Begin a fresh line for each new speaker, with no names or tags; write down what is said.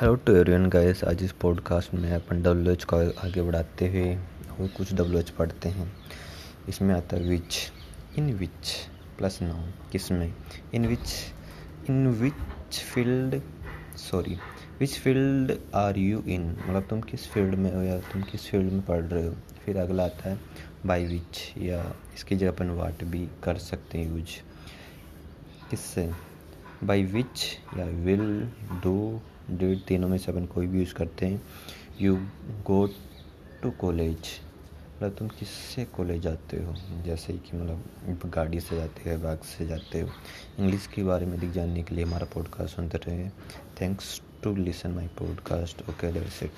Hello to everyone guys आज इस podcast में अपन डब्ल्यू एच को आगे बढ़ाते हुए और कुछ डब्ल्यू एच पढ़ते हैं। इसमें आता है विच इन विच प्लस नाउन किसमें? In which in which field sorry which field are you in मतलब तुम किस फ़ील्ड में हो या तुम किस फ़ील्ड में पढ़ रहे हो? फिर अगला आता है बाई विच या इसकी जगह अपन वाट भी कर सकते हैं यूज़ किससे? बाई विच या विल डू डेट तीनों में से अपन कोई भी यूज़ करते हैं। यू गो टू कॉलेज मतलब तुम किससे कॉलेज जाते हो? जैसे कि मतलब गाड़ी से जाते हो बाइक से जाते हो। इंग्लिश के बारे में अधिक जानने के लिए हमारा पॉडकास्ट सुनते रहे। Thanks to listen my podcast okay that's it